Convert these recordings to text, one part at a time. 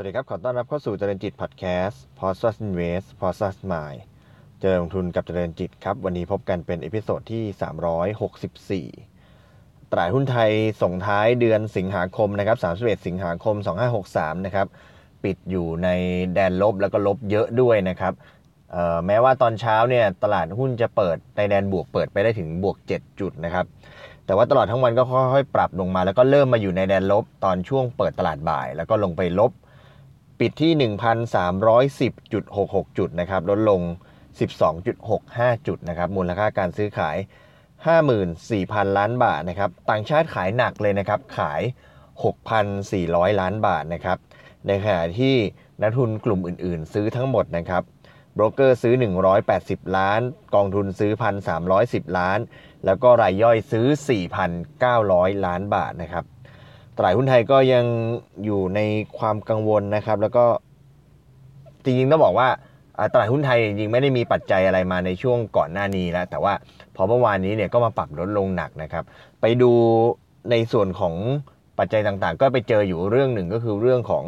สวัสดีครับ ขอต้อนรับเข้าสู่เจริญจิตพอดแคสต์ p o s t u s Invest p o s t u s Mind เจริญลงทุนกับเจริญจิตครับ วันนี้พบกันเป็น episode ที่ 364 ตลาดหุ้นไทยส่งท้ายเดือนสิงหาคมนะครับ 31 สิงหาคม 2563 นะครับ ปิดอยู่ในแดนลบแล้วก็ลบเยอะด้วยนะครับ แม้ว่าตอนเช้าเนี่ยตลาดหุ้นจะเปิดในแดนบวกเปิดไปได้ถึงบวก 7 จุดนะครับ แต่ว่าตลอดทั้งวันก็ค่อยๆ ปรับลงมา แล้วก็เริ่มมาอยู่ในแดนลบตอนช่วงเปิดตลาดบ่าย แล้วก็ลงไปลบ ปิดที่ 1,310.66 จุดนะครับลดลง 12.65 จุดนะครับมูลค่าการซื้อขาย 54,000 ล้านบาทนะครับต่างชาติขายหนักเลยนะครับขาย 6,400 ล้านบาทนะครับในขณะที่นักทุนกลุ่มอื่น ๆ ซื้อทั้งหมดนะครับโบรกเกอร์ซื้อ 180 ล้าน กองทุนซื้อ 1,310 ล้าน แล้วก็รายย่อยซื้อ 4,900 ล้านบาทนะครับ ลาดหุ้นไทยก็ยังอยู่ในความกังวลนะครับ แล้วก็จริงๆต้องบอกว่าตลาดหุ้นไทยจริงๆไม่ได้มีปัจจัยอะไรมาในช่วงก่อนหน้านี้แล้ว แต่ว่าพอเมื่อวานนี้เนี่ยก็มาปรับลดลงหนักนะครับ ไปดูในส่วนของปัจจัยต่างๆ ก็ไปเจออยู่เรื่องหนึ่งก็คือเรื่องของ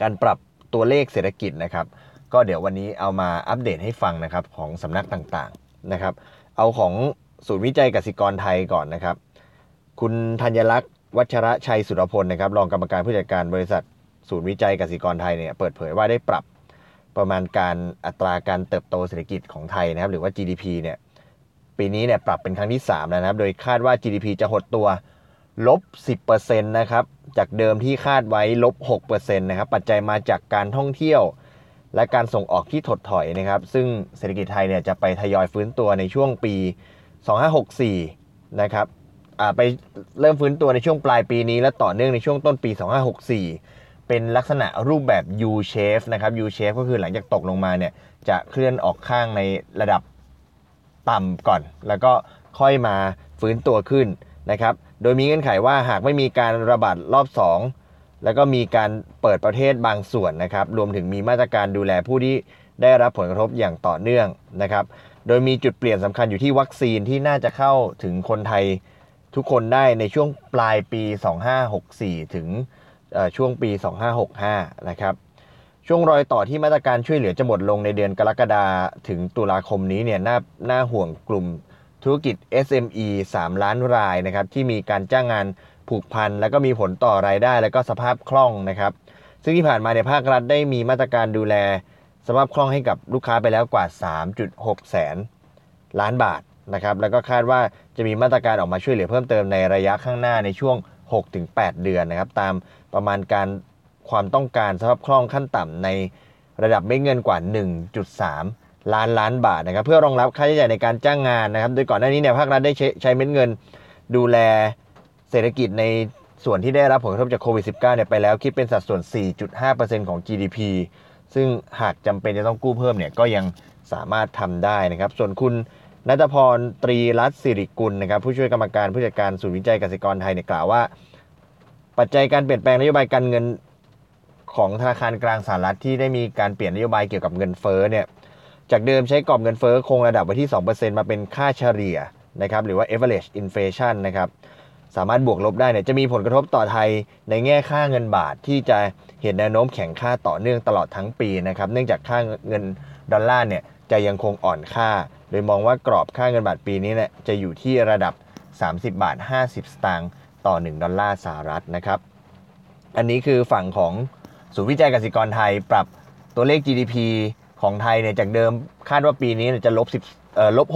การปรับตัวเลขเศรษฐกิจนะครับ ก็เดี๋ยววันนี้เอามาอัปเดตให้ฟังนะครับของสำนักต่างๆนะครับ เอาของศูนย์วิจัยกสิกรไทยก่อนนะครับ คุณธัญลักษณ์ วัชระชัยสุรพลนะครับรองกรรมการผู้จัดการบริษัทศูนย์วิจัยกสิกรไทยเนี่ยเปิดเผยว่าได้ปรับประมาณการอัตราการเติบโตเศรษฐกิจของไทยนะครับหรือว่า GDP เนี่ยปีนี้เนี่ยปรับเป็นครั้งที่ 3 แล้วนะครับ โดยคาดว่า GDP จะหดตัวลบ 10%นะครับ จากเดิมที่คาดไว้ลบ 6%นะครับ ปัจจัยมาจากการท่องเที่ยว และการส่งออกที่ถดถอยนะครับ ซึ่งเศรษฐกิจไทยเนี่ยจะไปทยอยฟื้นตัวในช่วงปี 2564 นะครับ ไปเริ่มฟื้นตัวในช่วงปลายปีนี้ และต่อเนื่องในช่วงต้นปี 2564 เป็นลักษณะรูปแบบ U shape นะครับ U shape ก็คือหลังจากตกลงมาเนี่ยจะเคลื่อนออกข้างในระดับต่ำก่อน แล้วก็ค่อยมาฟื้นตัวขึ้นนะครับ โดยมีเงื่อนไขว่าหากไม่มีการระบาดรอบ 2 แล้วก็มีการเปิดประเทศบางส่วนนะครับ รวมถึงมีมาตรการดูแลผู้ที่ได้รับผลกระทบอย่างต่อเนื่องนะครับ โดยมีจุดเปลี่ยนสำคัญอยู่ที่วัคซีนที่น่าจะเข้าถึงคนไทย ทุกคนได้ในช่วงปลายปี 2564 ถึงช่วงปี 2565 นะครับ ช่วงรอยต่อที่มาตรการช่วยเหลือจะหมดลงในเดือนกรกฎาถึงตุลาคมนี้เนี่ยน่าน่าห่วงกลุ่มธุรกิจ SME 3 ล้านรายนะครับที่มีการจ้างงานผูกพัน แล้วก็มีผลต่อรายได้ และก็สภาพคล่องนะครับ ซึ่งที่ผ่านมาในภาครัฐได้มีมาตรการดูแลสภาพคล่องให้กับลูกค้าไปแล้วกว่า 3.6 แสนล้านบาท นะครับแล้วก็คาดว่าจะมีมาตรการออกมาช่วยเหลือเพิ่มเติมในระยะข้างหน้าในช่วง 6-8 เดือนนะครับตามประมาณการความต้องการสภาพคล่องขั้นต่ำในระดับไม่เงินกว่า 1.3 ล้านล้านบาทนะครับเพื่อรองรับค่าใช้จ่ายในการจ้างงานนะครับ โดยก่อนหน้านี้เนี่ยภาครัฐได้ใช้เม็ดเงินดูแลเศรษฐกิจในส่วนที่ได้รับผลกระทบจากโควิด -19 เนี่ยไปแล้วคิดเป็นสัดส่วน 4.5%ของ GDP ซึ่งหากจำเป็นจะต้องกู้เพิ่มเนี่ยก็ยังสามารถทำได้นะครับ ส่วนคุณ นัทพรตรีรัตน์สิริกุลนะครับผู้ช่วยกรรมการผู้จัดการศูนย์วิจัยเกษตรกรไทยเนี่ยกล่าวว่า ปัจจัยการเปลี่ยนแปลงนโยบายการเงินของธนาคารกลางสหรัฐที่ได้มีการเปลี่ยนนโยบายเกี่ยวกับเงินเฟ้อเนี่ยจากเดิมใช้กรอบเงินเฟ้อคงระดับไว้ที่ 2%มาเป็นค่าเฉลี่ยนะครับหรือว่า average inflation นะครับสามารถบวกลบได้เนี่ยจะมีผลกระทบต่อไทยในแง่ค่าเงินบาทที่จะเห็นแนวโน้มแข็งค่าต่อเนื่องตลอดทั้งปีนะครับเนื่องจากค่าเงินดอลลาร์เนี่ย จะยังคงอ่อนค่า โดยมองว่ากรอบค่าเงินบาทปีนี้เนี่ยจะอยู่ที่ระดับ 30 บาท 50 สตางค์ต่อ 1 ดอลลาร์สหรัฐนะครับ อันนี้คือฝั่งของศูนย์วิจัยกสิกรไทยปรับตัวเลข GDP ของไทยเนี่ยจากเดิมคาดว่าปีนี้จะลบ10เอ่อลบ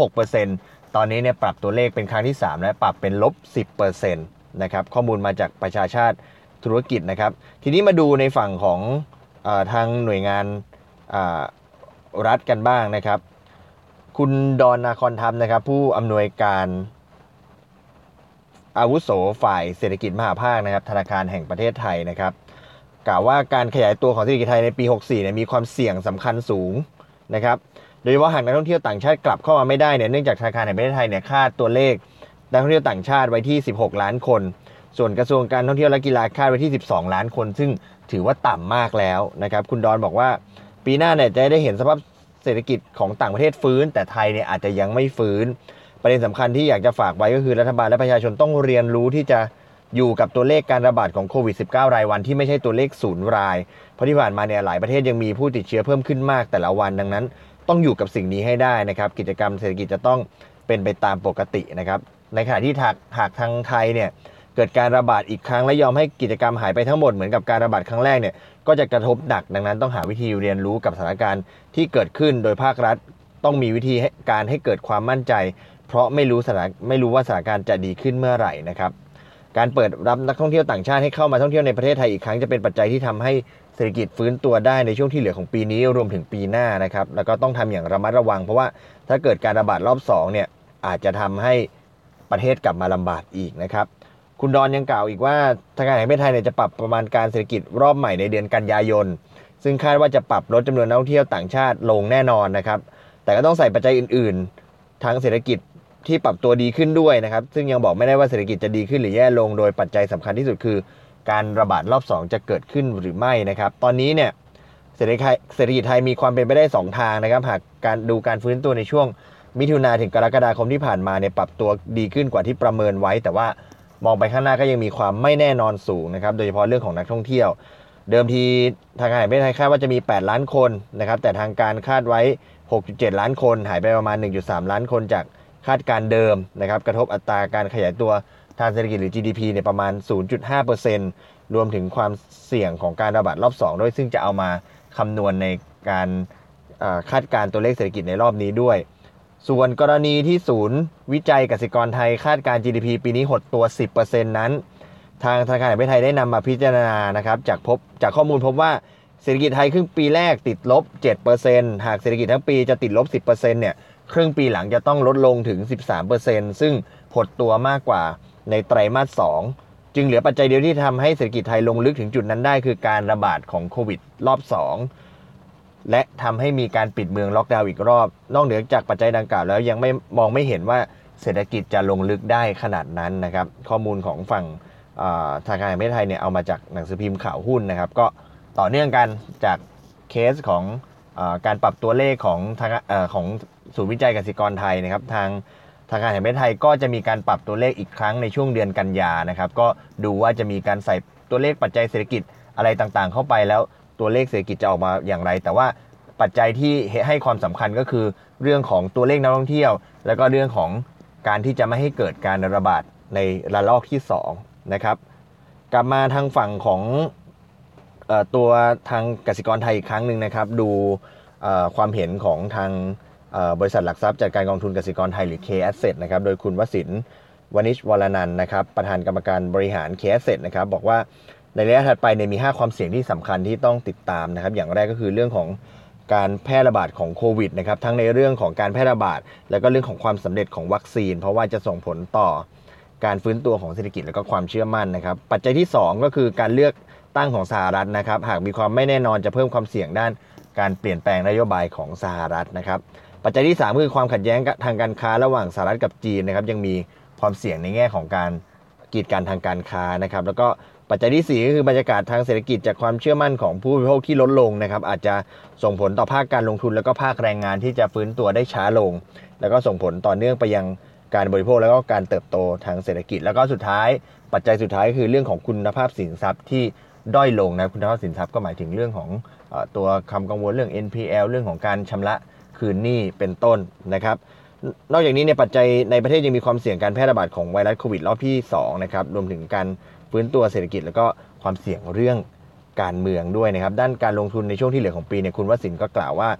6%ตอนนี้เนี่ยปรับตัวเลขเป็นครั้งที่ 3 แล้วปรับเป็นลบ 10%นะครับข้อมูลมาจากประชาชาติธุรกิจนะครับ ทีนี้มาดูในฝั่งของอทางหน่วยงาน รัฐกันบ้างนะครับ คุณดอนนาคอนธรรมนะครับ ผู้อำนวยการอาวุโสฝ่ายเศรษฐกิจมหาภาคนะครับ ธนาคารแห่งประเทศไทยนะครับ กล่าวว่าการขยายตัวของเศรษฐกิจไทยในปี 64เนี่ยมีความเสี่ยงสำคัญสูงนะครับ โดยเฉพาะหากนักท่องเที่ยวต่างชาติกลับเข้ามาไม่ได้เนี่ยเนื่องจากธนาคารแห่งประเทศไทยเนี่ยคาดตัวเลขนักท่องเที่ยวต่างชาติไว้ที่ 16 ล้านคน ส่วนกระทรวงการท่องเที่ยวและกีฬาคาดไว้ที่ 12 ล้านคน ซึ่งถือว่าต่ำมากแล้วนะครับ คุณดอนบอกว่า ปีหน้าเนี่ยจะได้เห็นสภาพเศรษฐกิจของต่างประเทศฟื้น แต่ไทยเนี่ยอาจจะยังไม่ฟื้น ประเด็นสำคัญที่อยากจะฝากไว้ก็คือรัฐบาลและประชาชนต้องเรียนรู้ที่จะอยู่กับตัวเลขการระบาดของโควิด -19 รายวันที่ไม่ใช่ตัวเลขศูนย์ราย เพราะที่ผ่านมาเนี่ยหลายประเทศยังมีผู้ติดเชื้อเพิ่มขึ้นมากแต่ละวันดังนั้น ต้องอยู่กับสิ่งนี้ให้ได้นะครับ กิจกรรมเศรษฐกิจจะต้องเป็นไปตามปกตินะครับ ในขณะที่หากหากทางไทยเนี่ยเกิดการระบาดอีกครั้งและยอมให้กิจกรรมหายไปทั้งหมดเหมือนกับการระบาดครั้งแรกเนี่ย ก็จะกระทบหนักดังนั้นต้องหาวิธีเรียนรู้กับสถานการณ์ที่เกิดขึ้นโดยภาครัฐต้องมีวิธีการให้เกิดความมั่นใจ เพราะไม่รู้สถานไม่รู้ว่าสถานการณ์จะดีขึ้นเมื่อไหร่นะครับการเปิดรับนักท่องเที่ยวต่างชาติให้เข้ามาท่องเที่ยวในประเทศไทยอีกครั้งจะเป็นปัจจัยที่ทำให้เศรษฐกิจฟื้นตัวได้ในช่วงที่เหลือของปีนี้รวมถึงปีหน้านะครับแล้วก็ต้องทำอย่างระมัดระวัง เพราะว่าถ้าเกิดการระบาดรอบ2เนี่ยอาจจะทำให้ประเทศกลับมาลำบากอีกนะครับ คุณดอนยังกล่าวอีกว่าธนาคารแห่งประเทศไทยเนี่ยจะปรับประมาณการเศรษฐกิจรอบใหม่ในเดือนกันยายน ซึ่งคาดว่าจะปรับลดจำนวนนักท่องเที่ยวต่างชาติลงแน่นอนนะครับ แต่ก็ต้องใส่ปัจจัยอื่น ๆ ทางเศรษฐกิจที่ปรับตัวดีขึ้นด้วยนะครับ ซึ่งยังบอกไม่ได้ว่าเศรษฐกิจจะดีขึ้นหรือแย่ลง โดยปัจจัยสำคัญที่สุดคือ การระบาดรอบ 2 จะเกิดขึ้นหรือไม่นะครับ ตอนนี้เนี่ยเศรษฐกิจเศรษฐกิจไทยมีความเป็นไปได้ 2 ทางนะครับ หากการดูการฟื้นตัวในช่วงมิถุนาถึงกรกฎาคมที่ผ่านมาเนี่ยปรับตัวดีขึ้นกว่าที่ประเมินไว้ แต่ว่า มองไปข้างหน้าก็ยังมีความไม่แน่นอนสูงนะครับ โดยเฉพาะเรื่องของนักท่องเที่ยว เดิมทีทางการแห่งประเทศไทยคาดว่าจะมี 8 ล้านคนนะครับ แต่ทางการคาดไว้ 6.7 ล้านคน หายไปประมาณ 1.3 ล้านคนจากคาดการเดิมนะครับ กระทบอัตราการขยายตัวทางเศรษฐกิจหรือ GDP เนี่ยประมาณ 0.5%รวมถึงความเสี่ยงของการระบาดรอบ 2 ด้วย ซึ่งจะเอามาคำนวณในการคาดการตัวเลขเศรษฐกิจในรอบนี้ด้วย ส่วนกรณีที่ศูนย์วิจัยกสิกรไทยคาดการ GDP ปีนี้หดตัว 10%นั้น ทางธนาคารแห่งประเทศไทยได้นำมาพิจารณานะครับจากพบจากข้อมูลพบว่าเศรษฐกิจไทยครึ่งปีแรกติดลบ 7%หากเศรษฐกิจทั้งปีจะติดลบ 10%เนี่ยครึ่งปีหลังจะต้องลดลงถึง 13%ซึ่งหดตัวมากกว่าในไตรมาส 2 จึงเหลือปัจจัยเดียวที่ทำให้เศรษฐกิจไทยลงลึกถึงจุดนั้นได้ คือการระบาดของโควิดรอบ 2 และทำให้มีการปิดเมืองล็อกดาวน์อีกรอบ นอกเหนือจากปัจจัยดังกล่าวแล้วยังไม่มองไม่เห็นว่าเศรษฐกิจจะลงลึกได้ขนาดนั้นนะครับ ข้อมูลของฝั่งธนาคารแห่งประเทศไทยเนี่ยเอามาจากหนังสือพิมพ์ข่าวหุ้นนะครับ ก็ต่อเนื่องกันจากเคสของอการปรับตัวเลขของทางของศูนย์วิจัยกสิกรไทยนะครับ ทางธนาคารแห่งประเทศไทยก็จะมีการปรับตัวเลขอีกครั้งในช่วงเดือนกันยานะครับ ก็ดูว่าจะมีการใส่ตัวเลขปัจจัยเศรษฐกิจอะไรต่างๆ เข้าไปแล้ว ตัวเลขเศรษฐกิจจะออกมาอย่างไร แต่ว่าปัจจัยที่ให้ความสำคัญก็คือเรื่องของตัวเลขนักท่องเที่ยว แล้วก็เรื่องของการที่จะไม่ให้เกิดการระบาดในระลอกที่2นะครับกลับมาทางฝั่งของตัวทางกสิกรไทยอีกครั้งหนึ่งนะครับ ดูความเห็นของทางบริษัทหลักทรัพย์จัดการกองทุนกสิกรไทยหรือ K Asset นะครับโดยคุณวสินวณิชวรนันนะครับประธานกรรมการบริหาร K Asset นะครับบอกว่า ในระยะถัดไปเนี่ยมี 5 ความเสี่ยงที่สำคัญที่ต้องติดตามนะครับ อย่างแรกก็คือเรื่องของการแพร่ระบาดของโควิดนะครับ ทั้งในเรื่องของการแพร่ระบาด แล้วก็เรื่องของความสำเร็จของวัคซีน เพราะว่าจะส่งผลต่อการฟื้นตัวของเศรษฐกิจและก็ความเชื่อมั่นนะครับ ปัจจัยที่ 2 ก็คือการเลือกตั้งของสหรัฐนะครับ หากมีความไม่แน่นอนจะเพิ่มความเสี่ยงด้านการเปลี่ยนแปลงนโยบายของสหรัฐนะครับ ปัจจัยที่ 3 คือความขัดแย้งทางการค้าระหว่างสหรัฐกับจีนนะครับ ยังมีความเสี่ยงในแง่ของการกีดกันทางการค้านะครับ แล้วก็ ปัจจัยที่ 4 ก็คือบรรยากาศทางเศรษฐกิจจากความเชื่อมั่นของผู้บริโภคที่ลดลงนะครับอาจจะส่งผลต่อภาคการลงทุน แล้วก็ภาคแรงงานที่จะฟื้นตัวได้ช้าลง แล้วก็ส่งผลต่อเนื่องไปยังการบริโภคแล้วก็การเติบโตทางเศรษฐกิจ แล้วก็สุดท้าย ปัจจัยสุดท้ายคือเรื่องของคุณภาพสินทรัพย์ที่ด้อยลงนะคุณภาพสินทรัพย์ก็หมายถึงเรื่องของตัวคำกังวลเรื่อง NPL เรื่องของการชำระคืนหนี้เป็นต้นนะครับนอกจากนี้ในปัจจัยในประเทศยังมีความเสี่ยงการแพร่ระบาดของไวรัสโควิดรอบที่2นะครับรวมถึงการ ฟื้นตัวเศรษฐกิจ แล้วก็ความเสี่ยงเรื่องการเมืองด้วยนะครับ ด้านการลงทุนในช่วงที่เหลือของปีเนี่ยคุณวสินก็กล่าวว่า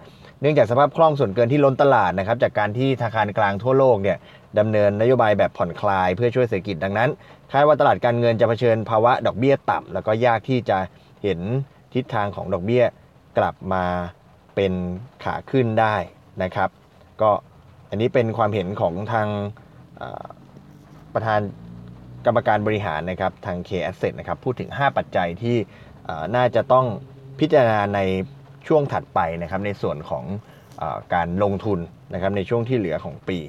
เนื่องจากสภาพคล่องส่วนเกินที่ล้นตลาดนะครับจากการที่ธนาคารกลางทั่วโลกเนี่ยดำเนินนโยบายแบบผ่อนคลายเพื่อช่วยเศรษฐกิจดังนั้นคาดว่าตลาดการเงินจะเผชิญภาวะดอกเบี้ยต่ำแล้วก็ยากที่จะเห็นทิศทางของดอกเบี้ยกลับมาเป็นขาขึ้นได้นะครับ ก็อันนี้เป็นความเห็นของทางประธาน กรรมการบริหารนะครับทาง K Asset นะครับพูดถึง 5 ปัจจัยที่น่าจะต้องพิจารณาในช่วงถัดไปนะครับในส่วนของอการลงทุนนะครับในช่วงที่เหลือของปี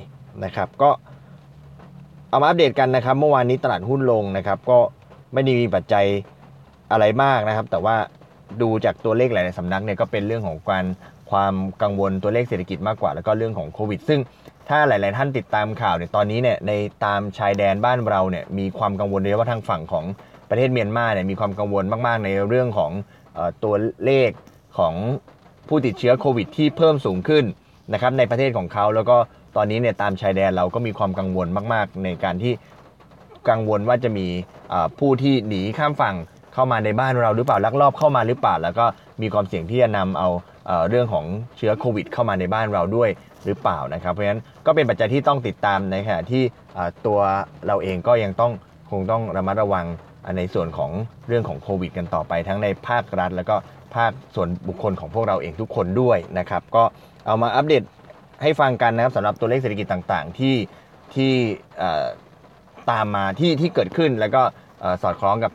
นะครับก็เอามาอัปเดตกันนะครับ เมื่อวานนี้ตลาดหุ้นลงนะครับ ก็ไม่ได้มีปัจจัยอะไรมากนะครับ แต่ว่าดูจากตัวเลขหลาย ๆสำนักเนี่ยก็เป็นเรื่องของการความกังวลตัวเลขเศรษฐกิจมากกว่า แล้วก็เรื่องของโควิด ซึ่ง ถ้าหลาย ๆ ท่านติดตามข่าวเนี่ยตอนนี้เนี่ยในตามชายแดนบ้านเราเนี่ยมีความกังวลโดยเฉพาะทางฝั่งของประเทศเมียนมาเนี่ยมีความกังวลมาก ๆ ในเรื่องของออตัวเลขของผู้ติดเชื้อโควิดที่เพิ่มสูงขึ้นนะครับในประเทศของเขาแล้วก็ตอนนี้เนี่ยตามชายแดนเราก็มีความกังวลมาก ๆ ในการที่กังวลว่าจะมีผู้ที่หนีข้ามฝั่ง เข้ามาในบ้านเราหรือเปล่าลักลอบเข้ามาหรือเปล่า แล้วก็มีความเสี่ยงที่จะนำเอาเอ่อเรื่องของเชื้อโควิด เข้ามาในบ้านเราด้วยหรือเปล่านะครับ เพราะฉะนั้นก็เป็นปัจจัยที่ต้องติดตามในขณะที่เอ่อตัวเราเองก็ยังต้องคงต้องระมัดระวังในส่วนของเรื่องของโควิด กันต่อไปทั้งในภาครัฐ แล้วก็ภาคส่วนบุคคลของพวกเราเองทุกคนด้วยนะครับ ก็เอามาอัปเดตให้ฟังกันนะครับสำหรับตัวเลขเศรษฐกิจต่างๆ ที่ที่ตามมาที่ที่เกิดขึ้นแล้วก็ สอดคล้องกับ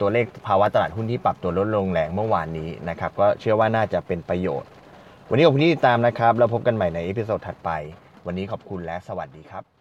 ตัวเลขภาวะตลาดหุ้นที่ปรับตัวลดลงแรงเมื่อวานนี้นะครับก็เชื่อว่าน่าจะเป็นประโยชน์ วันนี้ขอบคุณที่ติดตามนะครับ แล้วพบกันใหม่ใน episode ถัดไป วันนี้ขอบคุณและสวัสดีครับ